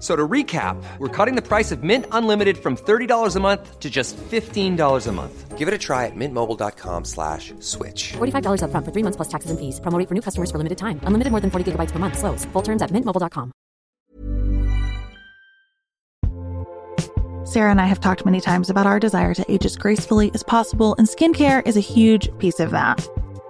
So to recap, we're cutting the price of Mint Unlimited from $30 a month to just $15 a month. Give it a try at mintmobile.com slash switch. $45 upfront for three months plus taxes and fees. Promote for new customers for limited time. Unlimited more than 40 gigabytes per month. Slows. Full terms at mintmobile.com. Sarah and I have talked many times about our desire to age as gracefully as possible, and skincare is a huge piece of that.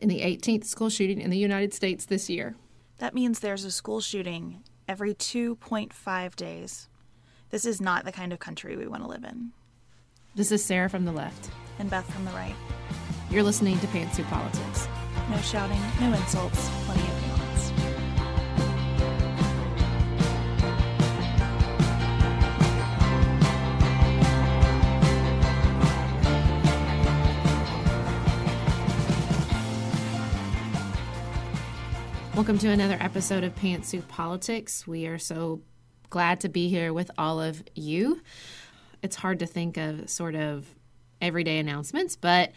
in the 18th school shooting in the United States this year. That means there's a school shooting every 2.5 days. This is not the kind of country we want to live in. This is Sarah from the left. And Beth from the right. You're listening to Pantsuit Politics. No shouting, no insults, plenty of Welcome to another episode of Pantsuit Politics. We are so glad to be here with all of you. It's hard to think of sort of everyday announcements, but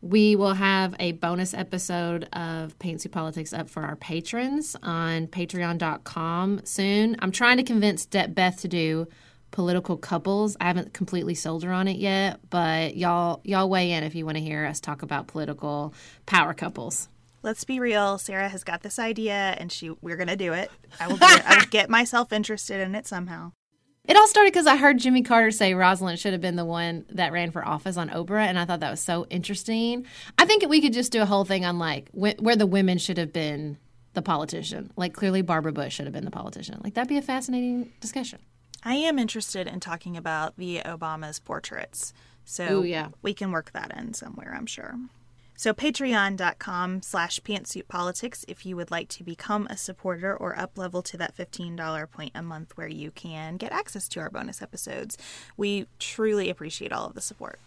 we will have a bonus episode of Pantsuit Politics up for our patrons on patreon.com soon. I'm trying to convince De- Beth to do political couples. I haven't completely sold her on it yet, but y'all y'all weigh in if you want to hear us talk about political power couples. Let's be real. Sarah has got this idea, and she we're gonna do it. I will. Do. I will get myself interested in it somehow. It all started because I heard Jimmy Carter say Rosalynn should have been the one that ran for office on Oprah, and I thought that was so interesting. I think we could just do a whole thing on like wh- where the women should have been the politician. Like clearly Barbara Bush should have been the politician. Like that'd be a fascinating discussion. I am interested in talking about the Obama's portraits, so Ooh, yeah. we can work that in somewhere. I'm sure. So patreon.com slash pantsuitpolitics if you would like to become a supporter or up level to that $15 point a month where you can get access to our bonus episodes. We truly appreciate all of the support.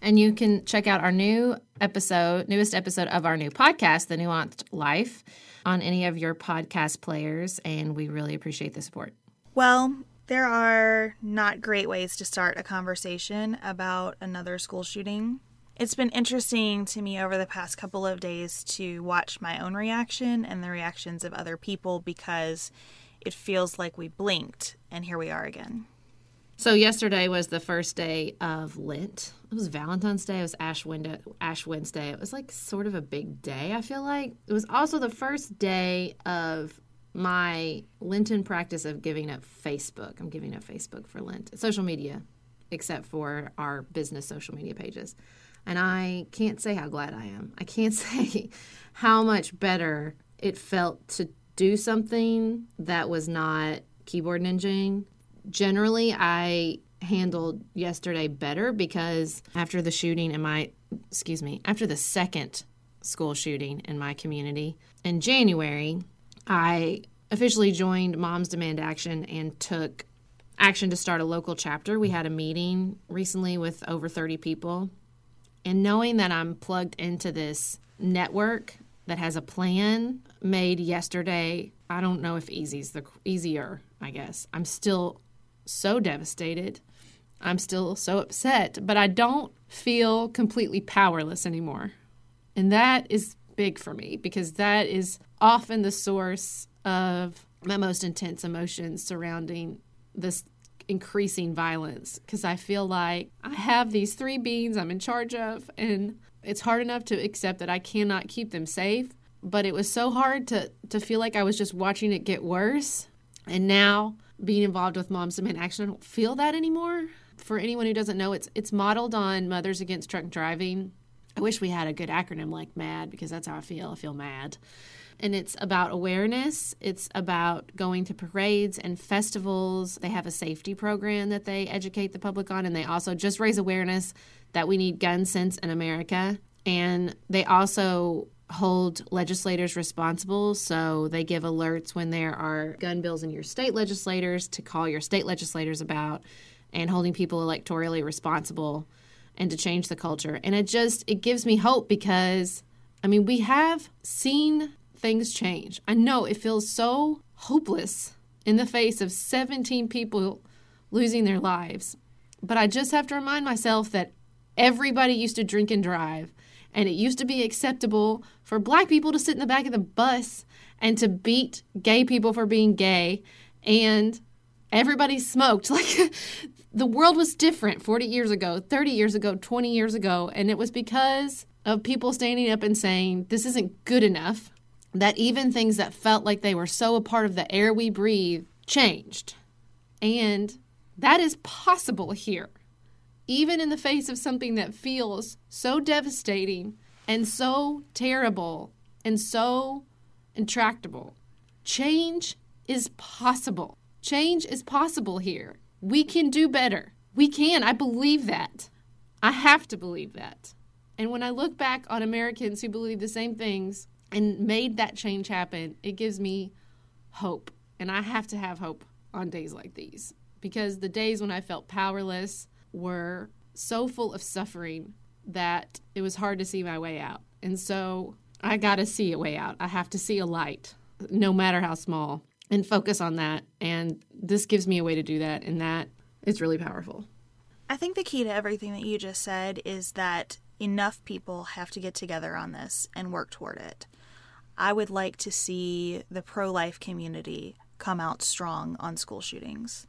And you can check out our new episode, newest episode of our new podcast, The Nuanced Life, on any of your podcast players. And we really appreciate the support. Well, there are not great ways to start a conversation about another school shooting. It's been interesting to me over the past couple of days to watch my own reaction and the reactions of other people because it feels like we blinked and here we are again. So yesterday was the first day of Lent. It was Valentine's Day. It was Ash, Ash Wednesday. It was like sort of a big day. I feel like it was also the first day of my Lenten practice of giving up Facebook. I'm giving up Facebook for Lent, social media, except for our business social media pages. And I can't say how glad I am. I can't say how much better it felt to do something that was not keyboard ninjing. Generally, I handled yesterday better because after the shooting in my, excuse me, after the second school shooting in my community in January, I officially joined Moms Demand Action and took action to start a local chapter. We had a meeting recently with over 30 people. And knowing that I'm plugged into this network that has a plan made yesterday, I don't know if easy's the easier, I guess. I'm still so devastated. I'm still so upset, but I don't feel completely powerless anymore. And that is big for me because that is often the source of my most intense emotions surrounding this increasing violence because I feel like I have these three beings I'm in charge of, and it's hard enough to accept that I cannot keep them safe. But it was so hard to, to feel like I was just watching it get worse. And now being involved with Moms Demand Action, I don't feel that anymore. For anyone who doesn't know, it's it's modeled on Mothers Against Drunk Driving. I wish we had a good acronym like MAD because that's how I feel. I feel mad and it's about awareness. It's about going to parades and festivals. They have a safety program that they educate the public on, and they also just raise awareness that we need gun sense in America. And they also hold legislators responsible. So they give alerts when there are gun bills in your state legislators to call your state legislators about and holding people electorally responsible and to change the culture. And it just it gives me hope because I mean, we have seen things change. I know it feels so hopeless in the face of 17 people losing their lives. But I just have to remind myself that everybody used to drink and drive, and it used to be acceptable for black people to sit in the back of the bus and to beat gay people for being gay, and everybody smoked. Like the world was different 40 years ago, 30 years ago, 20 years ago, and it was because of people standing up and saying, This isn't good enough that even things that felt like they were so a part of the air we breathe changed. And that is possible here, even in the face of something that feels so devastating and so terrible and so intractable. Change is possible. Change is possible here. We can do better. We can. I believe that. I have to believe that. And when I look back on Americans who believe the same things and made that change happen, it gives me hope. And I have to have hope on days like these because the days when I felt powerless were so full of suffering that it was hard to see my way out. And so I got to see a way out. I have to see a light, no matter how small, and focus on that. And this gives me a way to do that. And that is really powerful. I think the key to everything that you just said is that enough people have to get together on this and work toward it. I would like to see the pro life community come out strong on school shootings.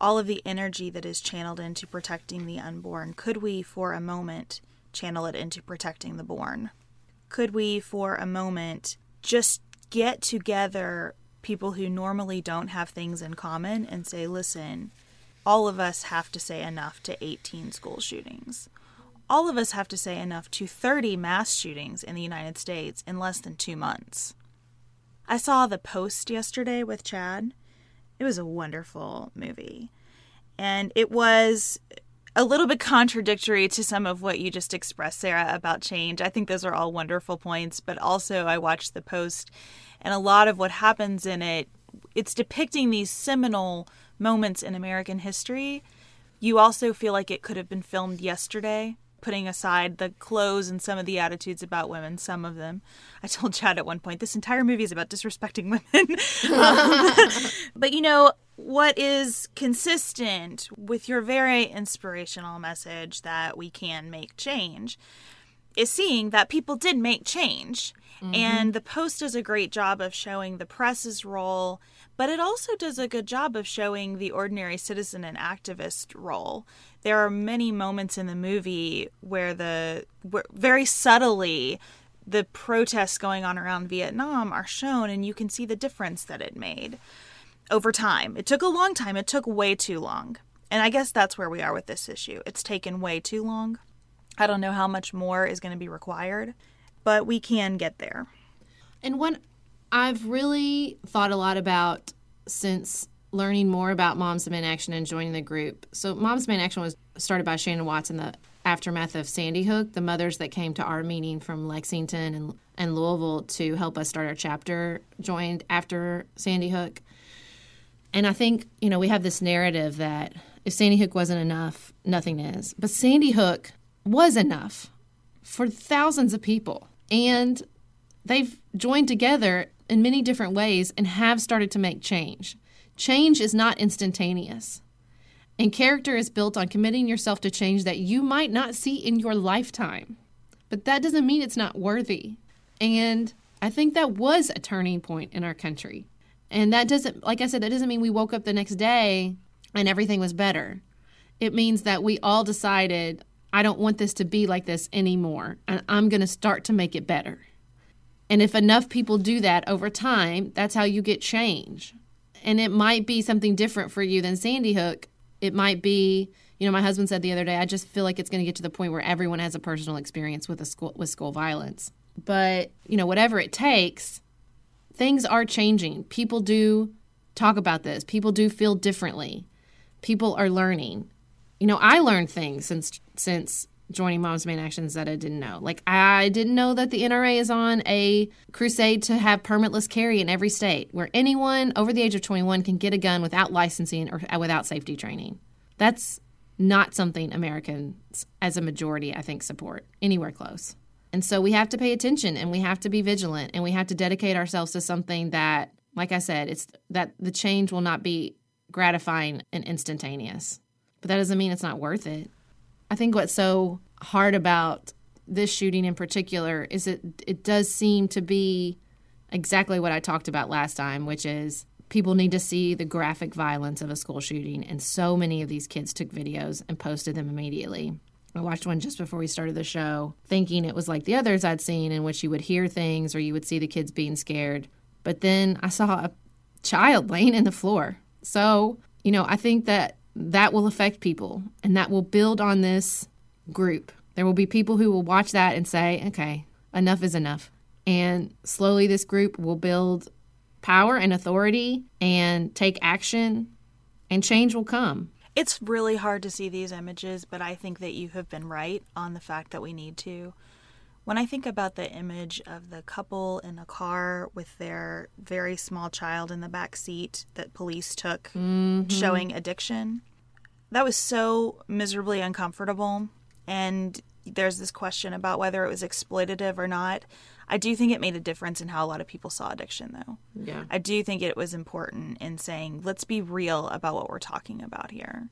All of the energy that is channeled into protecting the unborn, could we for a moment channel it into protecting the born? Could we for a moment just get together people who normally don't have things in common and say, listen, all of us have to say enough to 18 school shootings all of us have to say enough to 30 mass shootings in the United States in less than two months. I saw the post yesterday with Chad. It was a wonderful movie. And it was a little bit contradictory to some of what you just expressed, Sarah, about change. I think those are all wonderful points, but also I watched the post and a lot of what happens in it, it's depicting these seminal moments in American history. You also feel like it could have been filmed yesterday putting aside the clothes and some of the attitudes about women, some of them. I told Chad at one point, this entire movie is about disrespecting women. um, but you know, what is consistent with your very inspirational message that we can make change is seeing that people did make change. Mm-hmm. And the Post does a great job of showing the press's role, but it also does a good job of showing the ordinary citizen and activist role there are many moments in the movie where the where very subtly the protests going on around Vietnam are shown and you can see the difference that it made over time. It took a long time. It took way too long. And I guess that's where we are with this issue. It's taken way too long. I don't know how much more is going to be required, but we can get there. And one I've really thought a lot about since learning more about Moms Demand Action and joining the group. So, Moms Demand Action was started by Shannon Watts in the aftermath of Sandy Hook. The mothers that came to our meeting from Lexington and, and Louisville to help us start our chapter joined after Sandy Hook. And I think, you know, we have this narrative that if Sandy Hook wasn't enough, nothing is. But Sandy Hook was enough for thousands of people. And they've joined together in many different ways and have started to make change. Change is not instantaneous. And character is built on committing yourself to change that you might not see in your lifetime. But that doesn't mean it's not worthy. And I think that was a turning point in our country. And that doesn't, like I said, that doesn't mean we woke up the next day and everything was better. It means that we all decided, I don't want this to be like this anymore, and I'm going to start to make it better. And if enough people do that over time, that's how you get change. And it might be something different for you than Sandy Hook. It might be, you know, my husband said the other day, I just feel like it's going to get to the point where everyone has a personal experience with a school with school violence. But, you know, whatever it takes, things are changing. People do talk about this. People do feel differently. People are learning. You know, I learned things since since joining Moms Demand Actions that I didn't know. Like I didn't know that the NRA is on a crusade to have permitless carry in every state, where anyone over the age of 21 can get a gun without licensing or without safety training. That's not something Americans, as a majority, I think, support anywhere close. And so we have to pay attention and we have to be vigilant and we have to dedicate ourselves to something that, like I said, it's that the change will not be gratifying and instantaneous. But that doesn't mean it's not worth it. I think what's so hard about this shooting in particular is it it does seem to be exactly what I talked about last time, which is people need to see the graphic violence of a school shooting and so many of these kids took videos and posted them immediately. I watched one just before we started the show, thinking it was like the others I'd seen in which you would hear things or you would see the kids being scared. But then I saw a child laying in the floor. So, you know, I think that that will affect people and that will build on this group. There will be people who will watch that and say, okay, enough is enough. And slowly this group will build power and authority and take action, and change will come. It's really hard to see these images, but I think that you have been right on the fact that we need to. When I think about the image of the couple in a car with their very small child in the back seat that police took mm-hmm. showing addiction, that was so miserably uncomfortable. And there's this question about whether it was exploitative or not. I do think it made a difference in how a lot of people saw addiction, though. Yeah. I do think it was important in saying, let's be real about what we're talking about here.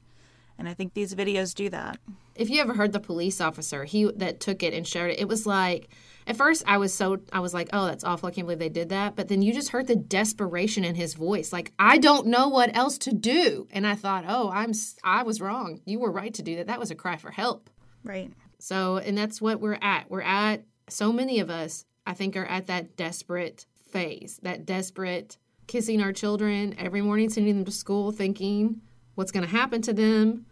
And I think these videos do that. If you ever heard the police officer he that took it and shared it, it was like at first I was so I was like, "Oh, that's awful. I can't believe they did that." But then you just heard the desperation in his voice. Like, "I don't know what else to do." And I thought, "Oh, I'm I was wrong. You were right to do that. That was a cry for help." Right. So, and that's what we're at. We're at so many of us I think are at that desperate phase. That desperate kissing our children every morning sending them to school thinking what's going to happen to them.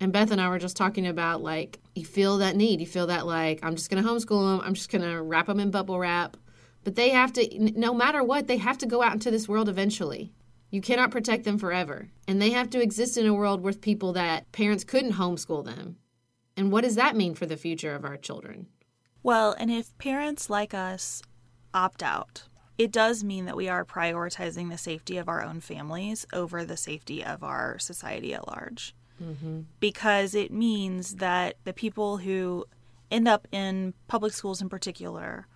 And Beth and I were just talking about like, you feel that need. You feel that like, I'm just going to homeschool them. I'm just going to wrap them in bubble wrap. But they have to, no matter what, they have to go out into this world eventually. You cannot protect them forever. And they have to exist in a world with people that parents couldn't homeschool them. And what does that mean for the future of our children? Well, and if parents like us opt out, it does mean that we are prioritizing the safety of our own families over the safety of our society at large. Mm-hmm. Because it means that the people who end up in public schools in particular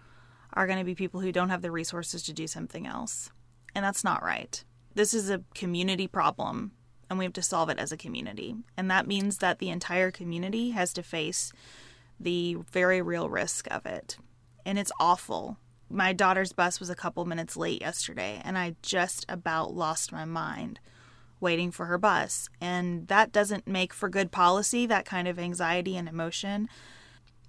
are going to be people who don't have the resources to do something else. And that's not right. This is a community problem, and we have to solve it as a community. And that means that the entire community has to face the very real risk of it. And it's awful my daughter's bus was a couple minutes late yesterday, and I just about lost my mind waiting for her bus. And that doesn't make for good policy, that kind of anxiety and emotion.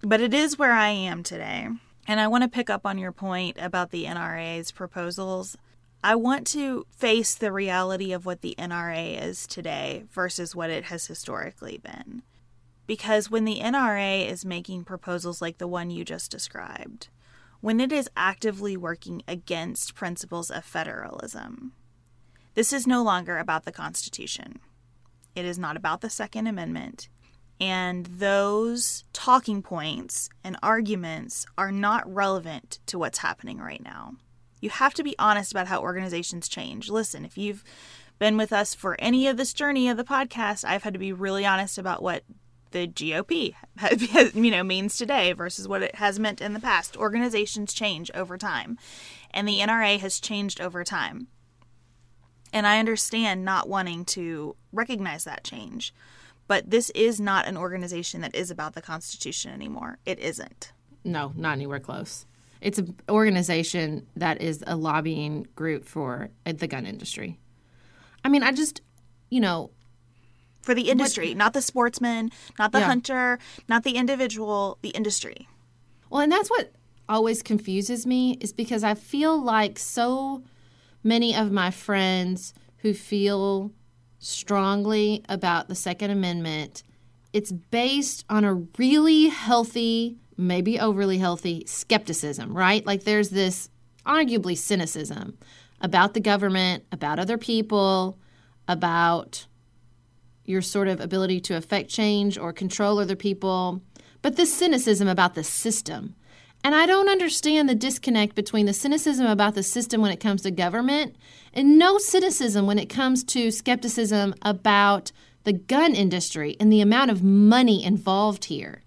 But it is where I am today. And I want to pick up on your point about the NRA's proposals. I want to face the reality of what the NRA is today versus what it has historically been. Because when the NRA is making proposals like the one you just described, when it is actively working against principles of federalism. This is no longer about the Constitution. It is not about the Second Amendment. And those talking points and arguments are not relevant to what's happening right now. You have to be honest about how organizations change. Listen, if you've been with us for any of this journey of the podcast, I've had to be really honest about what the GOP you know means today versus what it has meant in the past. Organizations change over time, and the NRA has changed over time. And I understand not wanting to recognize that change. But this is not an organization that is about the Constitution anymore. It isn't. No, not anywhere close. It's an organization that is a lobbying group for the gun industry. I mean, I just, you know, for the industry, what, not the sportsman, not the yeah. hunter, not the individual, the industry. Well, and that's what always confuses me is because I feel like so many of my friends who feel strongly about the Second Amendment, it's based on a really healthy, maybe overly healthy skepticism, right? Like there's this arguably cynicism about the government, about other people, about your sort of ability to affect change or control other people, but this cynicism about the system. And I don't understand the disconnect between the cynicism about the system when it comes to government and no cynicism when it comes to skepticism about the gun industry and the amount of money involved here.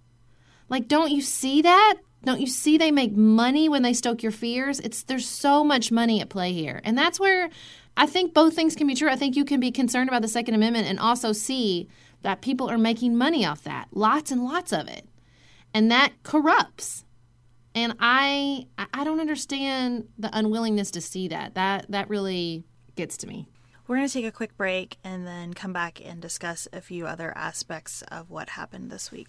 Like, don't you see that? Don't you see they make money when they stoke your fears? It's there's so much money at play here. And that's where I think both things can be true. I think you can be concerned about the Second Amendment and also see that people are making money off that. Lots and lots of it. And that corrupts and I I don't understand the unwillingness to see that. That that really gets to me. We're going to take a quick break and then come back and discuss a few other aspects of what happened this week.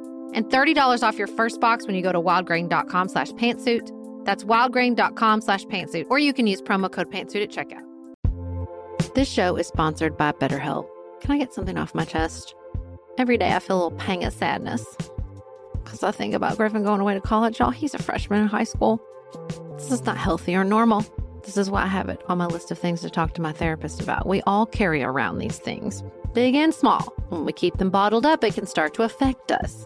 and $30 off your first box when you go to wildgrain.com slash pantsuit. That's wildgrain.com slash pantsuit, or you can use promo code pantsuit at checkout. This show is sponsored by BetterHelp. Can I get something off my chest? Every day I feel a little pang of sadness because I think about Griffin going away to college. Y'all, he's a freshman in high school. This is not healthy or normal. This is why I have it on my list of things to talk to my therapist about. We all carry around these things, big and small. When we keep them bottled up, it can start to affect us.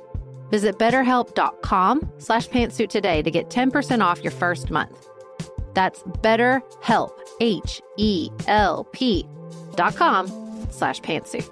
Visit betterhelp.com slash pantsuit today to get 10% off your first month. That's betterhelp, H-E-L-P dot com slash pantsuit.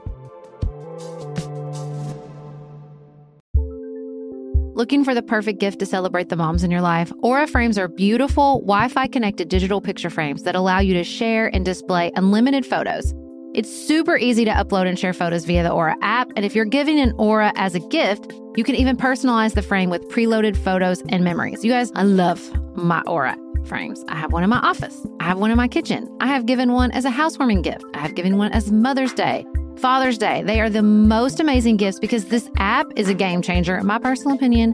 Looking for the perfect gift to celebrate the moms in your life? Aura frames are beautiful, Wi Fi connected digital picture frames that allow you to share and display unlimited photos it's super easy to upload and share photos via the Aura app. And if you're giving an Aura as a gift, you can even personalize the frame with preloaded photos and memories. You guys, I love my Aura. frames. I have one in my office. I have one in my kitchen. I have given one as a housewarming gift. I have given one as Mother's Day, Father's Day. They are the most amazing gifts because this app is a game changer, in my personal opinion,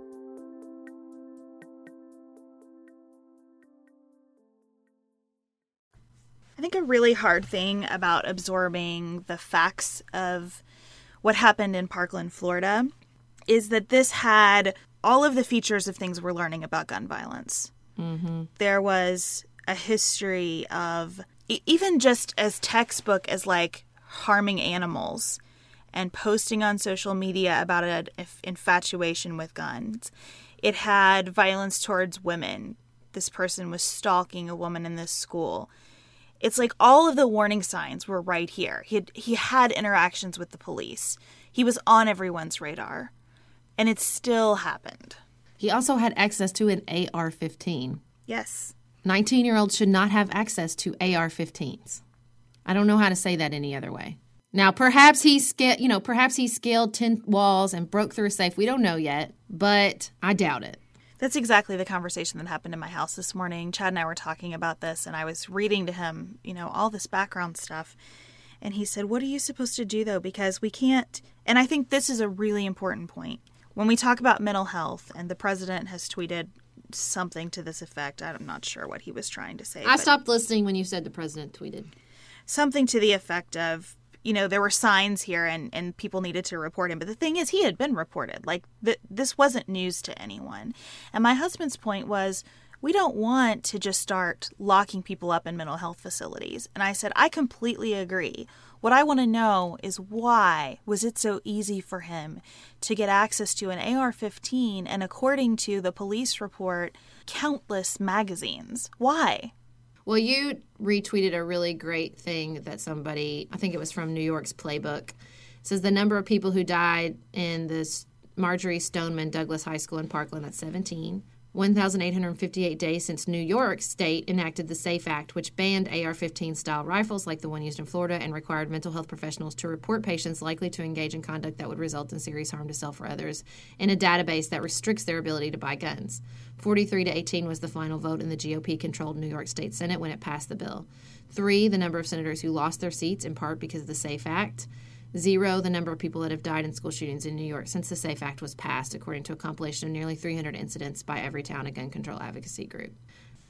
I think a really hard thing about absorbing the facts of what happened in Parkland, Florida, is that this had all of the features of things we're learning about gun violence. Mm-hmm. There was a history of even just as textbook as like harming animals and posting on social media about an infatuation with guns. It had violence towards women. This person was stalking a woman in this school. It's like all of the warning signs were right here. He had, he had interactions with the police. He was on everyone's radar. And it still happened. He also had access to an AR 15. Yes. 19 year olds should not have access to AR 15s. I don't know how to say that any other way. Now, perhaps he scaled, you know, perhaps he scaled 10 walls and broke through a safe. We don't know yet, but I doubt it. That's exactly the conversation that happened in my house this morning. Chad and I were talking about this, and I was reading to him, you know, all this background stuff. And he said, What are you supposed to do, though? Because we can't. And I think this is a really important point. When we talk about mental health, and the president has tweeted something to this effect, I'm not sure what he was trying to say. I stopped listening when you said the president tweeted. Something to the effect of, you know, there were signs here and, and people needed to report him. But the thing is, he had been reported. Like, th- this wasn't news to anyone. And my husband's point was, we don't want to just start locking people up in mental health facilities. And I said, I completely agree. What I want to know is why was it so easy for him to get access to an AR-15 and according to the police report, countless magazines? Why? Well, you retweeted a really great thing that somebody, I think it was from New York's Playbook, says the number of people who died in this Marjory Stoneman Douglas High School in Parkland at 17. 1,858 days since New York State enacted the SAFE Act, which banned AR 15 style rifles like the one used in Florida and required mental health professionals to report patients likely to engage in conduct that would result in serious harm to self or others in a database that restricts their ability to buy guns. 43 to 18 was the final vote in the GOP controlled New York State Senate when it passed the bill. Three, the number of senators who lost their seats in part because of the SAFE Act. Zero, the number of people that have died in school shootings in New York since the SAFE Act was passed, according to a compilation of nearly 300 incidents by Everytown, a gun control advocacy group.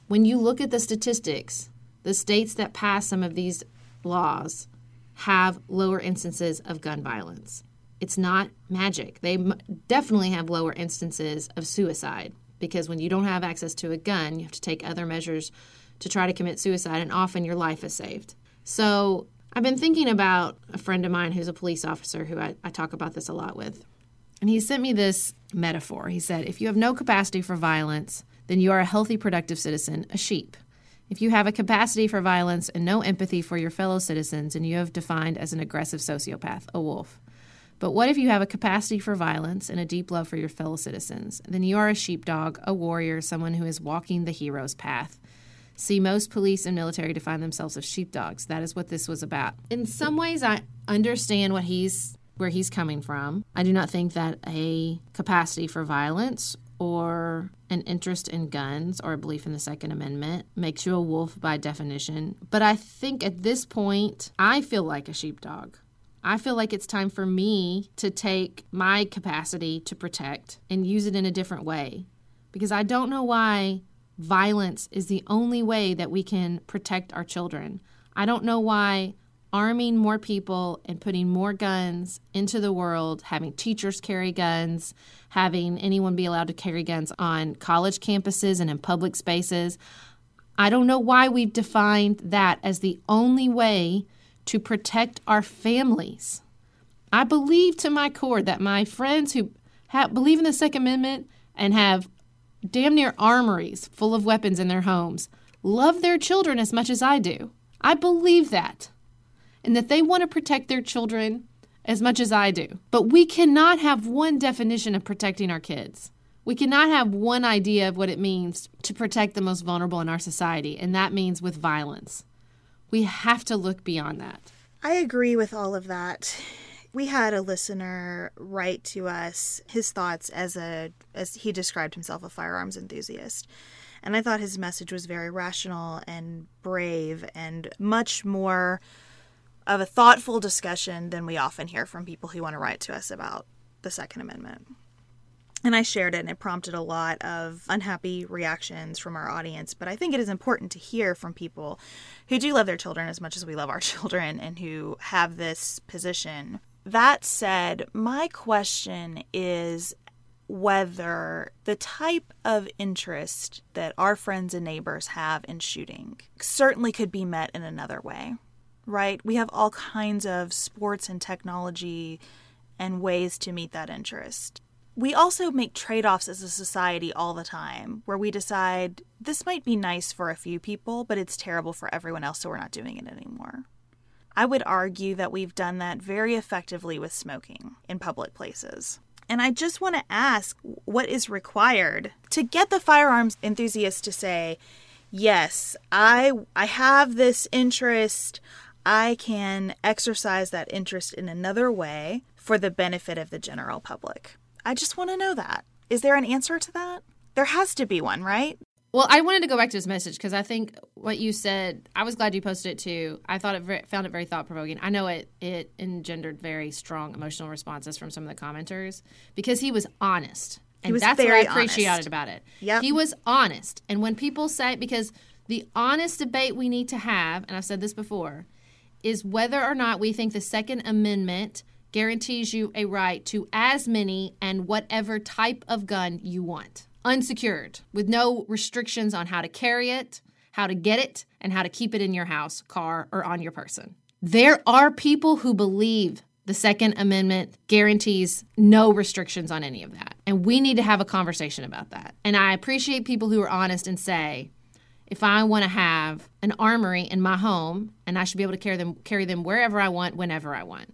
When you look at the statistics, the states that pass some of these laws have lower instances of gun violence. It's not magic. They m- definitely have lower instances of suicide because when you don't have access to a gun, you have to take other measures to try to commit suicide, and often your life is saved. So I've been thinking about a friend of mine who's a police officer who I, I talk about this a lot with. And he sent me this metaphor. He said, If you have no capacity for violence, then you are a healthy, productive citizen, a sheep. If you have a capacity for violence and no empathy for your fellow citizens, and you have defined as an aggressive sociopath, a wolf. But what if you have a capacity for violence and a deep love for your fellow citizens? Then you are a sheepdog, a warrior, someone who is walking the hero's path. See, most police and military define themselves as sheepdogs. That is what this was about. In some ways, I understand what he's where he's coming from. I do not think that a capacity for violence or an interest in guns or a belief in the Second Amendment makes you a wolf by definition. But I think at this point, I feel like a sheepdog. I feel like it's time for me to take my capacity to protect and use it in a different way. Because I don't know why violence is the only way that we can protect our children. I don't know why arming more people and putting more guns into the world, having teachers carry guns, having anyone be allowed to carry guns on college campuses and in public spaces. I don't know why we've defined that as the only way to protect our families. I believe to my core that my friends who have, believe in the Second Amendment and have damn near armories full of weapons in their homes love their children as much as I do. I believe that. and that they want to protect their children as much as I do. But we cannot have one definition of protecting our kids. We cannot have one idea of what it means to protect the most vulnerable in our society, and that means with violence. We have to look beyond that. I agree with all of that. We had a listener write to us his thoughts as a as he described himself a firearms enthusiast. And I thought his message was very rational and brave and much more of a thoughtful discussion than we often hear from people who want to write to us about the Second Amendment. And I shared it, and it prompted a lot of unhappy reactions from our audience. But I think it is important to hear from people who do love their children as much as we love our children and who have this position. That said, my question is whether the type of interest that our friends and neighbors have in shooting certainly could be met in another way, right? We have all kinds of sports and technology and ways to meet that interest we also make trade offs as a society all the time where we decide this might be nice for a few people, but it's terrible for everyone else, so we're not doing it anymore. I would argue that we've done that very effectively with smoking in public places. And I just want to ask what is required to get the firearms enthusiasts to say, yes, I, I have this interest. I can exercise that interest in another way for the benefit of the general public. I just want to know that. Is there an answer to that? There has to be one, right? Well, I wanted to go back to his message because I think what you said. I was glad you posted it too. I thought it very, found it very thought provoking. I know it it engendered very strong emotional responses from some of the commenters because he was honest, and that's what I appreciated honest. about it. Yeah, he was honest. And when people say because the honest debate we need to have, and I've said this before, is whether or not we think the Second Amendment guarantees you a right to as many and whatever type of gun you want, unsecured, with no restrictions on how to carry it, how to get it, and how to keep it in your house, car, or on your person. There are people who believe the Second Amendment guarantees no restrictions on any of that. And we need to have a conversation about that. And I appreciate people who are honest and say, if I want to have an armory in my home and I should be able to carry them carry them wherever I want, whenever I want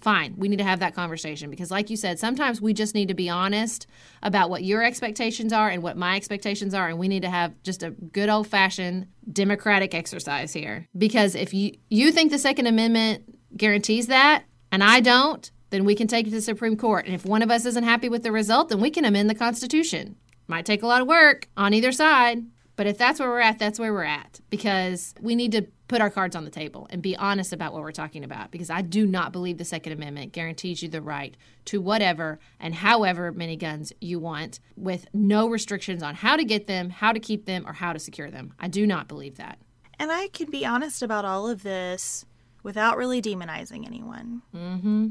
fine we need to have that conversation because like you said sometimes we just need to be honest about what your expectations are and what my expectations are and we need to have just a good old fashioned democratic exercise here. Because if you you think the second amendment guarantees that and I don't then we can take it to the Supreme Court. And if one of us isn't happy with the result then we can amend the constitution. Might take a lot of work on either side but if that's where we're at that's where we're at. Because we need to put our cards on the table and be honest about what we're talking about because I do not believe the Second Amendment guarantees you the right to whatever and however many guns you want with no restrictions on how to get them, how to keep them, or how to secure them. I do not believe that. And I can be honest about all of this without really demonizing anyone. Mm-hmm.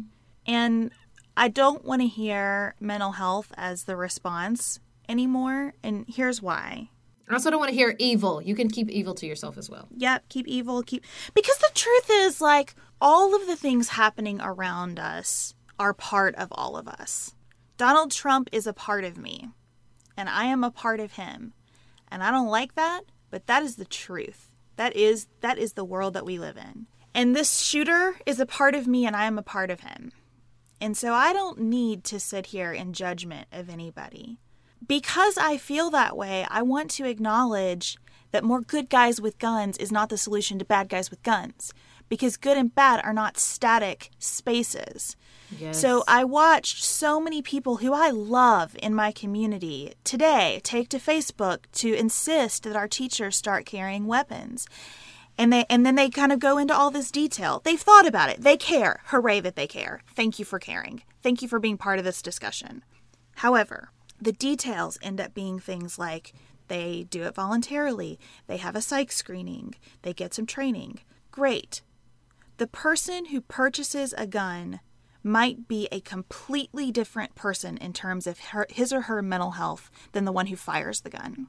And I don't want to hear mental health as the response anymore. And here's why. I also don't want to hear evil. You can keep evil to yourself as well. Yep, keep evil, keep. Because the truth is, like, all of the things happening around us are part of all of us. Donald Trump is a part of me, and I am a part of him. And I don't like that, but that is the truth. That is that is the world that we live in. And this shooter is a part of me and I am a part of him. And so I don't need to sit here in judgment of anybody because I feel that way, I want to acknowledge that more good guys with guns is not the solution to bad guys with guns because good and bad are not static spaces. Yes. So I watched so many people who I love in my community today take to Facebook to insist that our teachers start carrying weapons. And they and then they kind of go into all this detail. They've thought about it. They care. Hooray that they care. Thank you for caring. Thank you for being part of this discussion. However, the details end up being things like they do it voluntarily, they have a psych screening, they get some training. Great. The person who purchases a gun might be a completely different person in terms of her, his or her mental health than the one who fires the gun.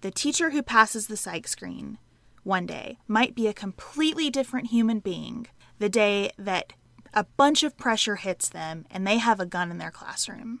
The teacher who passes the psych screen one day might be a completely different human being the day that a bunch of pressure hits them and they have a gun in their classroom.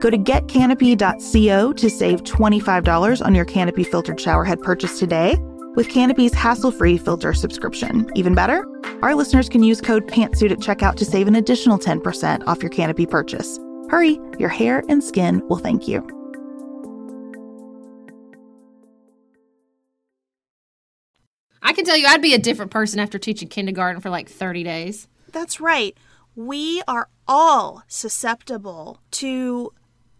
Go to getcanopy.co to save $25 on your Canopy filtered showerhead purchase today with Canopy's hassle-free filter subscription. Even better, our listeners can use code PANTSUIT at checkout to save an additional 10% off your Canopy purchase. Hurry, your hair and skin will thank you. I can tell you I'd be a different person after teaching kindergarten for like 30 days. That's right. We are all susceptible to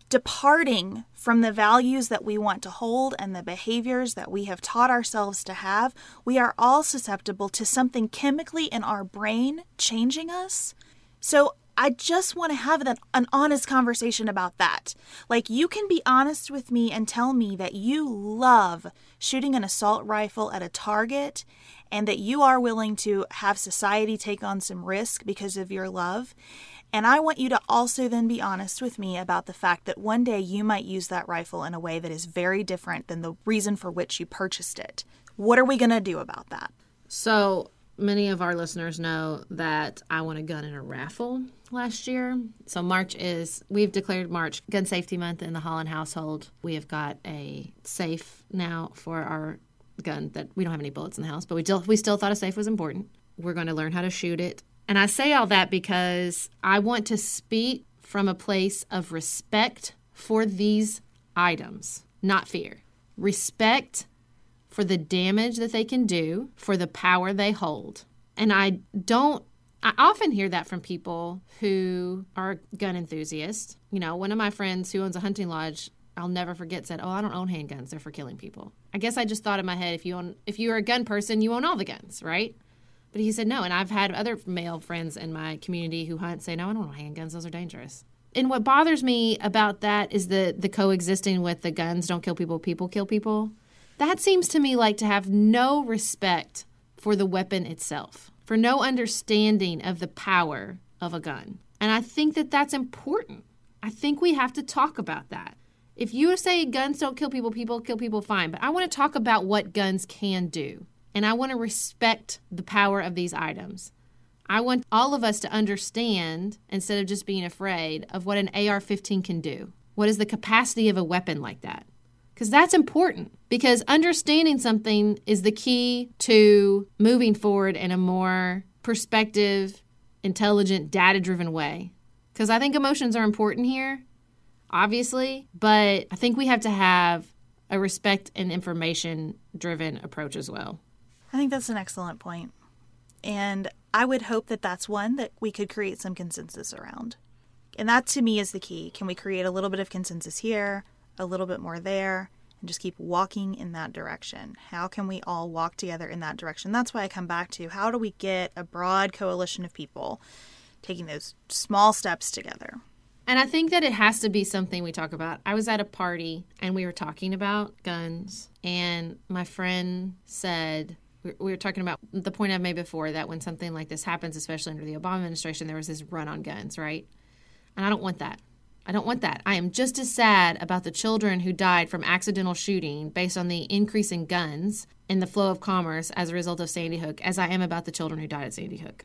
departing from the values that we want to hold and the behaviors that we have taught ourselves to have. We are all susceptible to something chemically in our brain changing us. So I just want to have an, honest conversation about that. Like, you can be honest with me and tell me that you love shooting an assault rifle at a target and that you are willing to have society take on some risk because of your love. And I want you to also then be honest with me about the fact that one day you might use that rifle in a way that is very different than the reason for which you purchased it. What are we going to do about that? So, many of our listeners know that I won a gun in a raffle last year. So March is we've declared March Gun Safety Month in the Holland household. We have got a safe now for our gun that we don't have any bullets in the house, but we still we still thought a safe was important. We're going to learn how to shoot it. And I say all that because I want to speak from a place of respect for these items, not fear. Respect for the damage that they can do, for the power they hold. And I don't I often hear that from people who are gun enthusiasts. You know, one of my friends who owns a hunting lodge, I'll never forget, said, "Oh, I don't own handguns; they're for killing people." I guess I just thought in my head, if you own, if you are a gun person, you own all the guns, right? But he said no. And I've had other male friends in my community who hunt say, no, I don't want handguns. Those are dangerous. And what bothers me about that is the, the coexisting with the guns don't kill people, people kill people. That seems to me like to have no respect for the weapon itself, for no understanding of the power of a gun. And I think that that's important. I think we have to talk about that. If you say guns don't kill people, people kill people, fine. But I want to talk about what guns can do. And I want to respect the power of these items. I want all of us to understand, instead of just being afraid, of what an AR 15 can do. What is the capacity of a weapon like that? Because that's important. Because understanding something is the key to moving forward in a more perspective, intelligent, data driven way. Because I think emotions are important here, obviously, but I think we have to have a respect and information driven approach as well. I think that's an excellent point. And I would hope that that's one that we could create some consensus around. And that to me is the key. Can we create a little bit of consensus here, a little bit more there, and just keep walking in that direction? How can we all walk together in that direction? That's why I come back to how do we get a broad coalition of people taking those small steps together? And I think that it has to be something we talk about. I was at a party and we were talking about guns, and my friend said, we were talking about the point I've made before that when something like this happens, especially under the Obama administration, there was this run on guns, right? And I don't want that. I don't want that. I am just as sad about the children who died from accidental shooting based on the increase in guns in the flow of commerce as a result of Sandy Hook as I am about the children who died at Sandy Hook.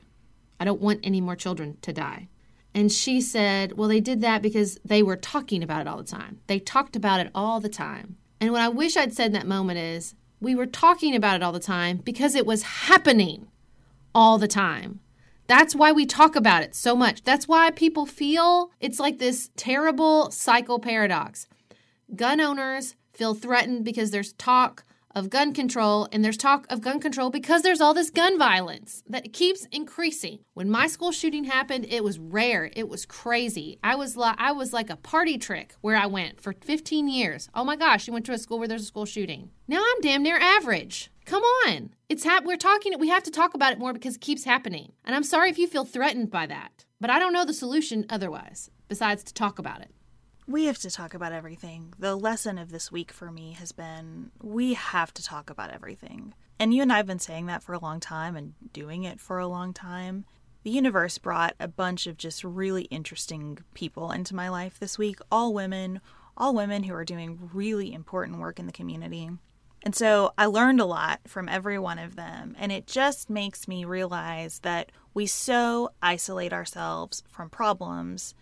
I don't want any more children to die. And she said, Well, they did that because they were talking about it all the time. They talked about it all the time. And what I wish I'd said in that moment is, we were talking about it all the time because it was happening all the time. That's why we talk about it so much. That's why people feel it's like this terrible cycle paradox. Gun owners feel threatened because there's talk of gun control and there's talk of gun control because there's all this gun violence that keeps increasing. When my school shooting happened, it was rare. It was crazy. I was like I was like a party trick where I went for 15 years. Oh my gosh, you went to a school where there's a school shooting. Now I'm damn near average. Come on. It's hap- we're talking we have to talk about it more because it keeps happening. And I'm sorry if you feel threatened by that. But I don't know the solution otherwise besides to talk about it we have to talk about everything. The lesson of this week for me has been we have to talk about everything. And you and I have been saying that for a long time and doing it for a long time. The universe brought a bunch of just really interesting people into my life this week, all women, all women who are doing really important work in the community. And so I learned a lot from every one of them, and it just makes me realize that we so isolate ourselves from problems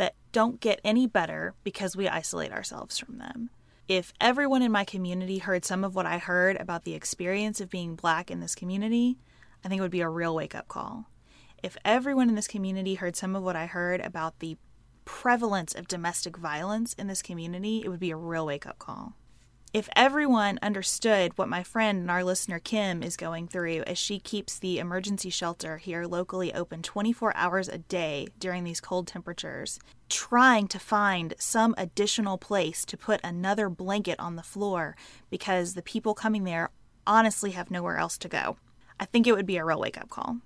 that don't get any better because we isolate ourselves from them. If everyone in my community heard some of what I heard about the experience of being black in this community, I think it would be a real wake up call. If everyone in this community heard some of what I heard about the prevalence of domestic violence in this community, it would be a real wake up call if everyone understood what my friend and our listener Kim is going through as she keeps the emergency shelter here locally open 24 hours a day during these cold temperatures, trying to find some additional place to put another blanket on the floor because the people coming there honestly have nowhere else to go, I think it would be a real wake up call.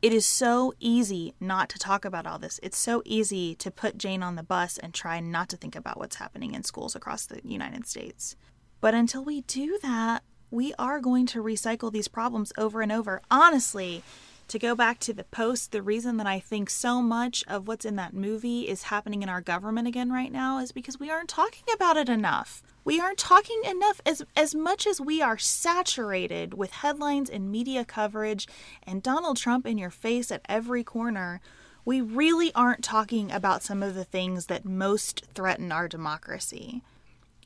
It is so easy not to talk about all this. It's so easy to put Jane on the bus and try not to think about what's happening in schools across the United States. But until we do that, we are going to recycle these problems over and over. Honestly, to go back to the post, the reason that I think so much of what's in that movie is happening in our government again right now is because we aren't talking about it enough. We aren't talking enough as as much as we are saturated with headlines and media coverage and Donald Trump in your face at every corner. We really aren't talking about some of the things that most threaten our democracy.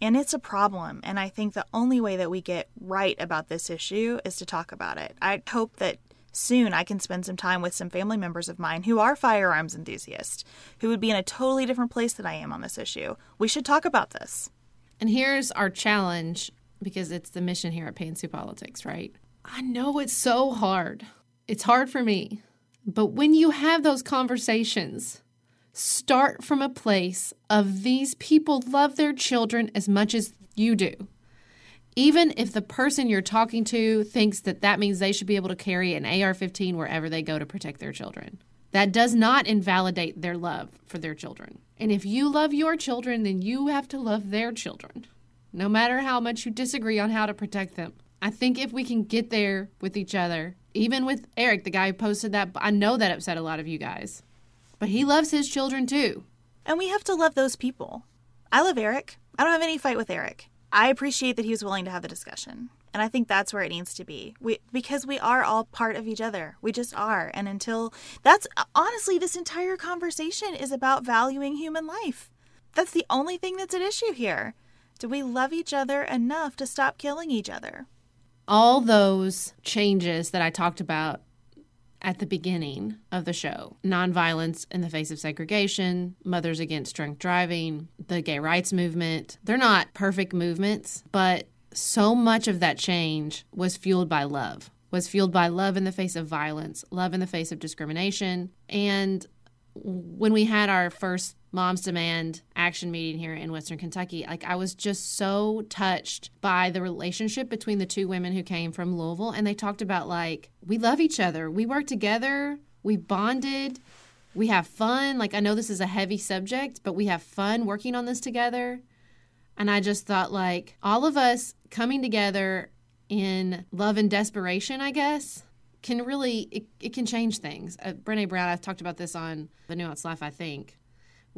And it's a problem. And I think the only way that we get right about this issue is to talk about it. I hope that soon I can spend some time with some family members of mine who are firearms enthusiasts, who would be in a totally different place than I am on this issue. We should talk about this. And here's our challenge because it's the mission here at Pantsuit Politics, right? I know it's so hard. It's hard for me. But when you have those conversations, Start from a place of these people love their children as much as you do. even if the person you're talking to thinks that that means they should be able to carry an AR 15 wherever they go to protect their children. That does not invalidate their love for their children. And if you love your children, then you have to love their children, no matter how much you disagree on how to protect them. I think if we can get there with each other, even with Eric, the guy who posted that, I know that upset a lot of you guys, but he loves his children too. And we have to love those people. I love Eric. I don't have any fight with Eric. I appreciate that he was willing to have the discussion. And I think that's where it needs to be. We because we are all part of each other. We just are. And until that's honestly this entire conversation is about valuing human life. That's the only thing that's at issue here. Do we love each other enough to stop killing each other? All those changes that I talked about at the beginning of the show nonviolence in the face of segregation, Mothers Against Drunk Driving, the gay rights movement. They're not perfect movements, but so much of that change was fueled by love, was fueled by love in the face of violence, love in the face of discrimination. And when we had our first Moms Demand action meeting here in Western Kentucky, like I was just so touched by the relationship between the two women who came from Louisville. And they talked about, like, we love each other, we work together, we bonded, we have fun. Like, I know this is a heavy subject, but we have fun working on this together. And I just thought, like, all of us coming together in love and desperation, I guess, can really, it, it can change things. Uh, Brene Brown, I've talked about this on The Nuanced Life, I think.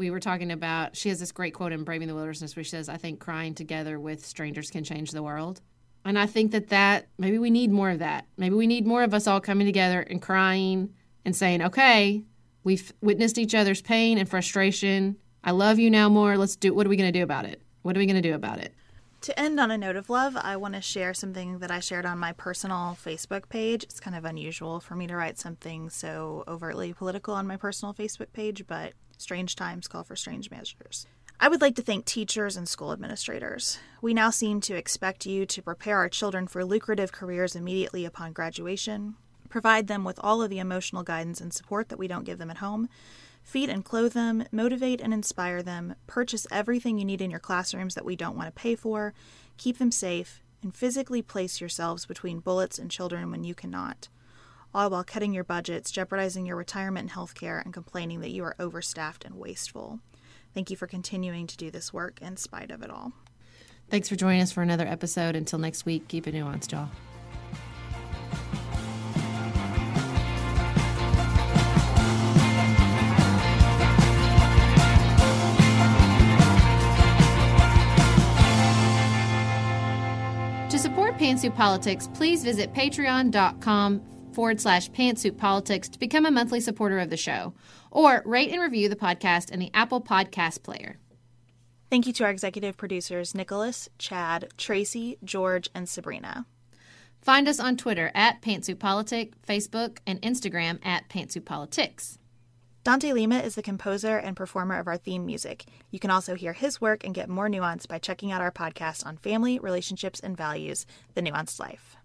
We were talking about, she has this great quote in Braving the Wilderness where she says, I think crying together with strangers can change the world. And I think that that, maybe we need more of that. Maybe we need more of us all coming together and crying and saying, okay, we've witnessed each other's pain and frustration. I love you now more. Let's do, what are we going to do about it? What are we going to do about it? To end on a note of love, I want to share something that I shared on my personal Facebook page. It's kind of unusual for me to write something so overtly political on my personal Facebook page, but strange times call for strange measures. I would like to thank teachers and school administrators. We now seem to expect you to prepare our children for lucrative careers immediately upon graduation, provide them with all of the emotional guidance and support that we don't give them at home, Feed and clothe them, motivate and inspire them, purchase everything you need in your classrooms that we don't want to pay for, keep them safe, and physically place yourselves between bullets and children when you cannot, all while cutting your budgets, jeopardizing your retirement and health care, and complaining that you are overstaffed and wasteful. Thank you for continuing to do this work in spite of it all. Thanks for joining us for another episode. Until next week, keep it nuanced, y'all. To support Pantsuit Politics, please visit patreon.com forward slash pantsuit politics to become a monthly supporter of the show, or rate and review the podcast in the Apple Podcast Player. Thank you to our executive producers, Nicholas, Chad, Tracy, George, and Sabrina. Find us on Twitter at Pantsuit Politic, Facebook, and Instagram at Pantsuit Politics. Dante Lima is the composer and performer of our theme music. You can also hear his work and get more nuance by checking out our podcast on family, relationships, and values, The Nuanced Life.